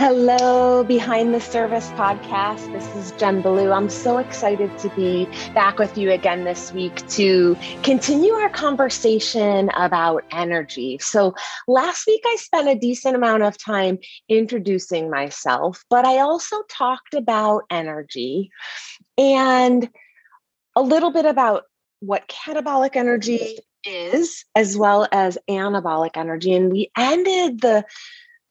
Hello, Behind the Service podcast. This is Jen Ballou. I'm so excited to be back with you again this week to continue our conversation about energy. So, last week I spent a decent amount of time introducing myself, but I also talked about energy and a little bit about what catabolic energy is, as well as anabolic energy. And we ended the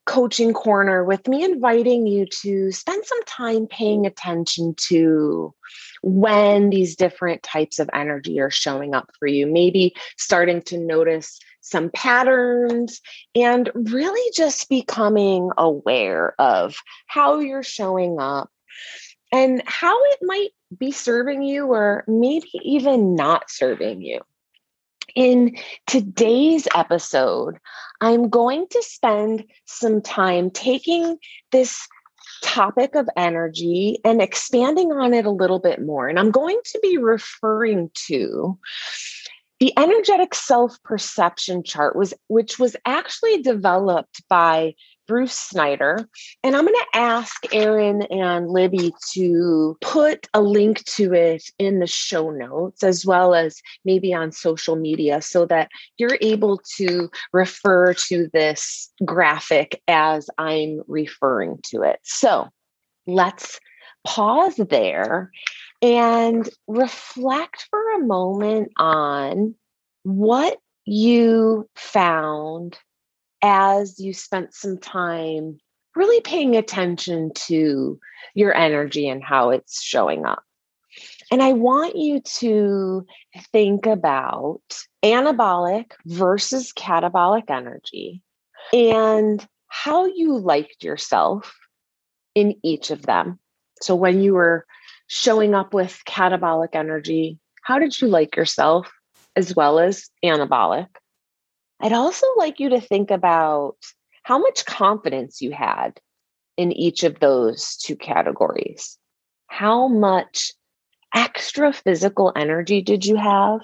coaching corner with me inviting you to spend some time paying attention to when these different types of energy are showing up for you. Maybe starting to notice some patterns and really just becoming aware of how you're showing up and how it might be serving you or maybe even not serving you. In today's episode, I'm going to spend some time taking this topic of energy and expanding on it a little bit more. And I'm going to be referring to the energetic self perception chart was which was actually developed by Bruce Schneider. And I'm going to ask Aaron and Libby to put a link to it in the show notes as well as maybe on social media so that you're able to refer to this graphic as I'm referring to it. So let's pause there and reflect for a moment on what you found as you spent some time really paying attention to your energy and how it's showing up. And I want you to think about anabolic versus catabolic energy and how you liked yourself in each of them. So, when you were showing up with catabolic energy, how did you like yourself as well as anabolic? I'd also like you to think about how much confidence you had in each of those two categories. How much extra physical energy did you have?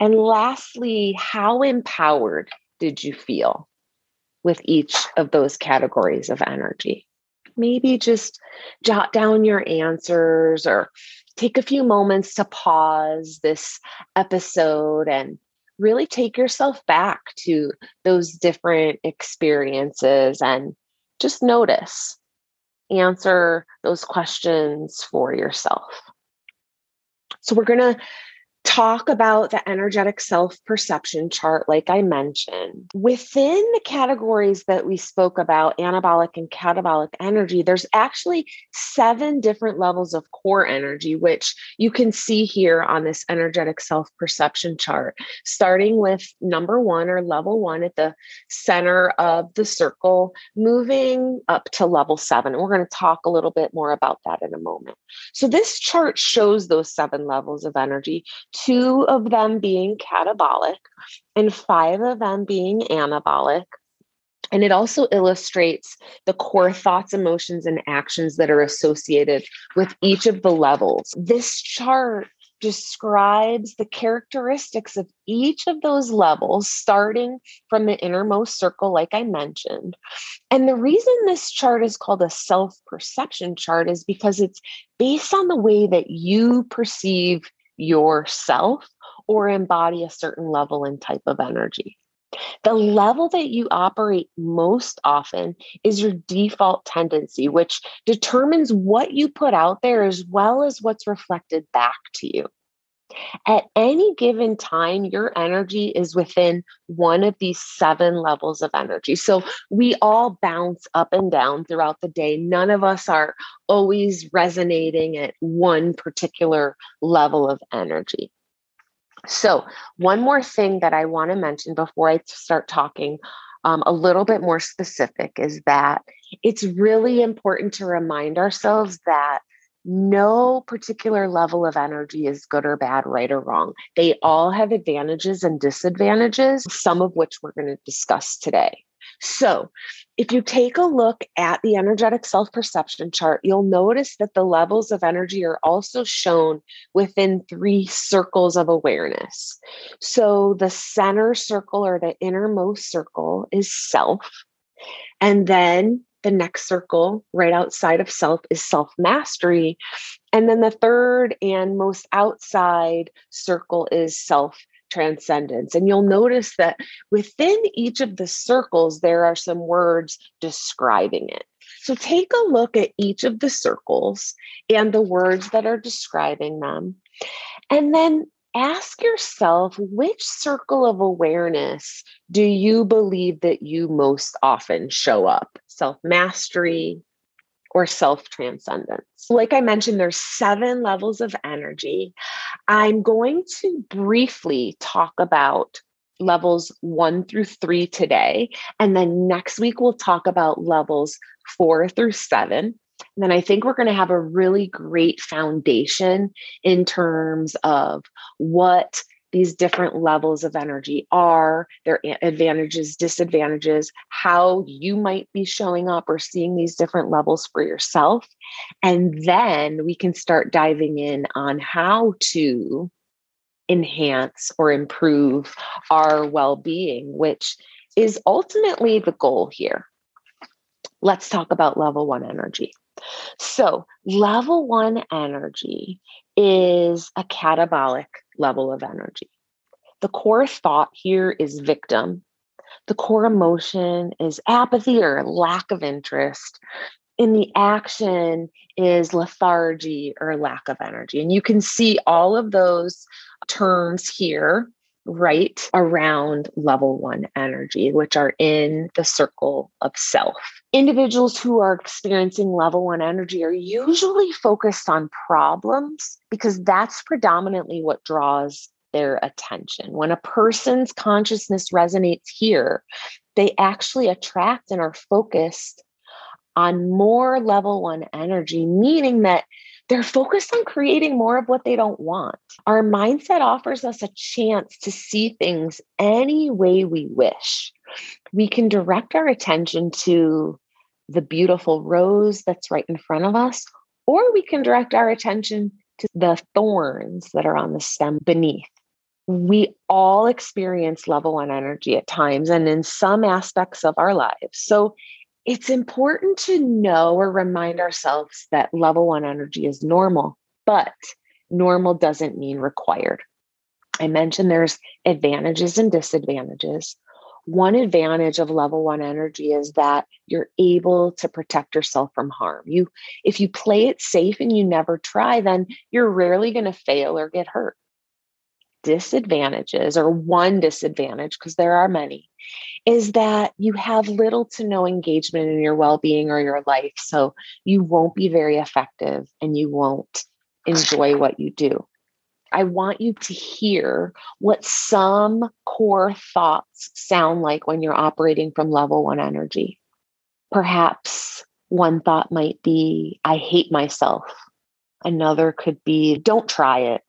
And lastly, how empowered did you feel with each of those categories of energy? Maybe just jot down your answers or take a few moments to pause this episode and really take yourself back to those different experiences and just notice, answer those questions for yourself. So, we're going to talk about the energetic self perception chart, like I mentioned. Within the categories that we spoke about, anabolic and catabolic energy, there's actually seven different levels of core energy, which you can see here on this energetic self perception chart, starting with number one or level one at the center of the circle, moving up to level seven. And we're going to talk a little bit more about that in a moment. So, this chart shows those seven levels of energy two of them being catabolic and five of them being anabolic. And it also illustrates the core thoughts, emotions, and actions that are associated with each of the levels. This chart describes the characteristics of each of those levels, starting from the innermost circle, like I mentioned. And the reason this chart is called a self perception chart is because it's based on the way that you perceive yourself or embody a certain level and type of energy. The level that you operate most often is your default tendency, which determines what you put out there as well as what's reflected back to you. At any given time, your energy is within one of these seven levels of energy. So we all bounce up and down throughout the day. None of us are always resonating at one particular level of energy. So, one more thing that I want to mention before I start talking um, a little bit more specific is that it's really important to remind ourselves that no particular level of energy is good or bad, right or wrong. They all have advantages and disadvantages, some of which we're going to discuss today. So, if you take a look at the energetic self perception chart, you'll notice that the levels of energy are also shown within three circles of awareness. So, the center circle or the innermost circle is self. And then the next circle right outside of self is self mastery. And then the third and most outside circle is self transcendence. And you'll notice that within each of the circles, there are some words describing it. So take a look at each of the circles and the words that are describing them. And then ask yourself which circle of awareness do you believe that you most often show up? Self mastery or self transcendence. Like I mentioned, there's seven levels of energy. I'm going to briefly talk about levels one through three today. And then next week, we'll talk about levels four through seven. Then I think we're going to have a really great foundation in terms of what these different levels of energy are, their advantages, disadvantages, how you might be showing up or seeing these different levels for yourself. And then we can start diving in on how to enhance or improve our well being, which is ultimately the goal here. Let's talk about level one energy. So, level one energy is a catabolic level of energy. The core thought here is victim. The core emotion is apathy or lack of interest. And the action is lethargy or lack of energy. And you can see all of those terms here right around level one energy, which are in the circle of self. Individuals who are experiencing level one energy are usually focused on problems because that's predominantly what draws their attention. When a person's consciousness resonates here, they actually attract and are focused on more level one energy, meaning that they're focused on creating more of what they don't want. Our mindset offers us a chance to see things any way we wish. We can direct our attention to the beautiful rose that's right in front of us, or we can direct our attention to the thorns that are on the stem beneath. We all experience level one energy at times and in some aspects of our lives. So it's important to know or remind ourselves that level one energy is normal, but normal doesn't mean required. I mentioned there's advantages and disadvantages. One advantage of level one energy is that you're able to protect yourself from harm. You, if you play it safe and you never try, then you're rarely going to fail or get hurt. Disadvantages, or one disadvantage, because there are many, is that you have little to no engagement in your well being or your life. So you won't be very effective and you won't enjoy what you do. I want you to hear what some core thoughts sound like when you're operating from level one energy. Perhaps one thought might be, I hate myself. Another could be, don't try it.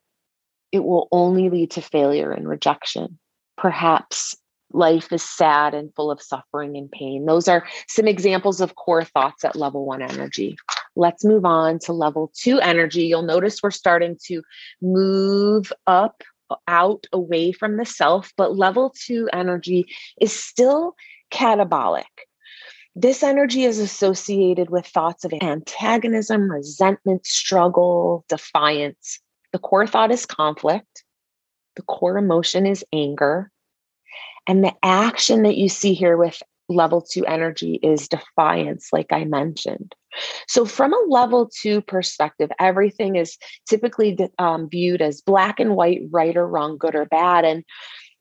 It will only lead to failure and rejection. Perhaps life is sad and full of suffering and pain. Those are some examples of core thoughts at level one energy. Let's move on to level two energy. You'll notice we're starting to move up, out, away from the self, but level two energy is still catabolic. This energy is associated with thoughts of antagonism, resentment, struggle, defiance. The core thought is conflict. The core emotion is anger. And the action that you see here with level two energy is defiance, like I mentioned. So, from a level two perspective, everything is typically um, viewed as black and white, right or wrong, good or bad. And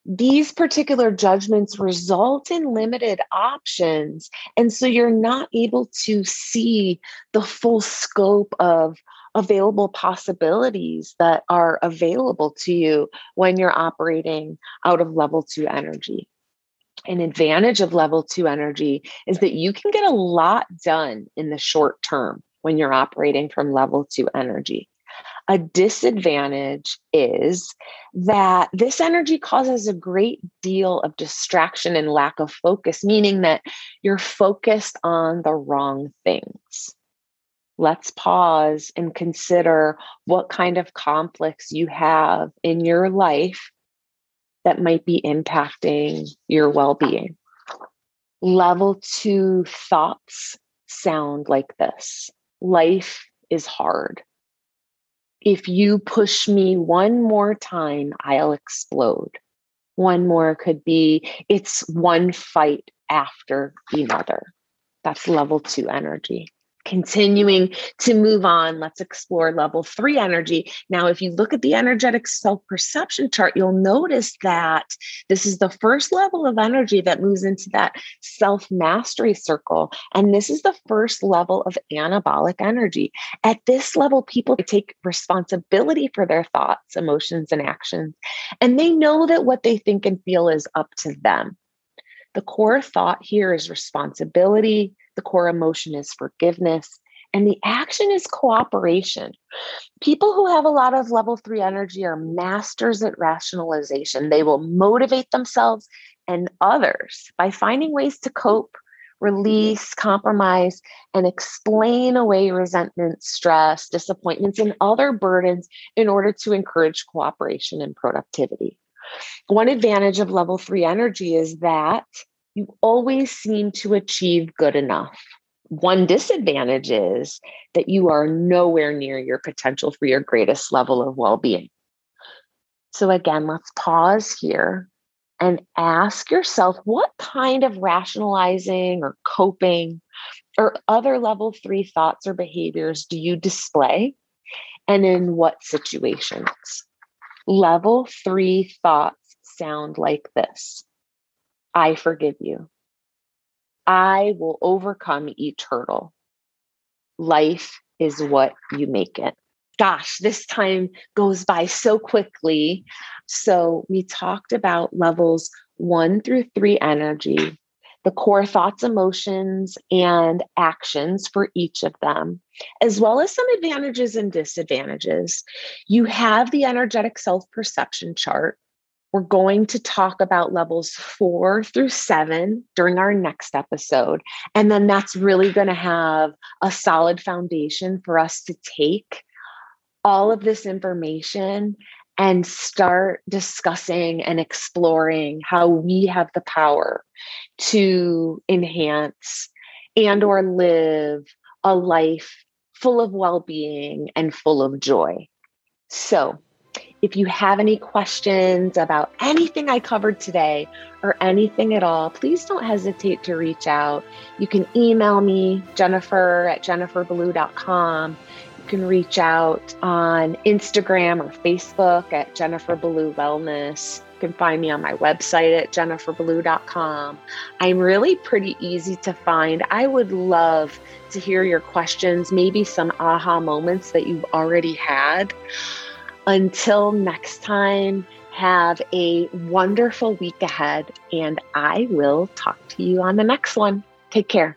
these particular judgments result in limited options. And so you're not able to see the full scope of available possibilities that are available to you when you're operating out of level two energy. An advantage of level two energy is that you can get a lot done in the short term when you're operating from level two energy. A disadvantage is that this energy causes a great deal of distraction and lack of focus, meaning that you're focused on the wrong things let's pause and consider what kind of conflicts you have in your life that might be impacting your well being. Level two thoughts sound like this Life is hard. If you push me one more time, I'll explode. One more could be it's one fight after another. That's level two energy continuing to move on, let's explore level three energy. Now, if you look at the energetic self perception chart, you'll notice that this is the first level of energy that moves into that self mastery circle. And this is the first level of anabolic energy. At this level, people take responsibility for their thoughts, emotions, and actions. And they know that what they think and feel is up to them. The core thought here is responsibility, the core emotion is forgiveness. And the action is cooperation. People who have a lot of level three energy are masters at rationalization. They will motivate themselves and others by finding ways to cope, release, compromise, and explain away resentment, stress, disappointments, and other burdens in order to encourage cooperation and productivity. One advantage of level three energy is that you always seem to achieve good enough. One disadvantage is that you are nowhere near your potential for your greatest level of well being. So, again, let's pause here and ask yourself what kind of rationalizing or coping or other level three thoughts or behaviors do you display and in what situations? Level three thoughts sound like this I forgive you. I will overcome each hurdle. Life is what you make it. Gosh, this time goes by so quickly. So, we talked about levels one through three energy, the core thoughts, emotions, and actions for each of them, as well as some advantages and disadvantages. You have the energetic self perception chart, we're going to talk about levels four through seven during our next episode. And then that's really going to have a solid foundation for us to take all of this information and start discussing and exploring how we have the power to enhance and or live a life full of well-being and full of joy. So, if you have any questions about anything I covered today or anything at all, please don't hesitate to reach out. You can email me, Jennifer at jenniferballou.com. You can reach out on Instagram or Facebook at Jennifer Ballou Wellness. You can find me on my website at jenniferballou.com. I'm really pretty easy to find. I would love to hear your questions, maybe some aha moments that you've already had. Until next time, have a wonderful week ahead, and I will talk to you on the next one. Take care.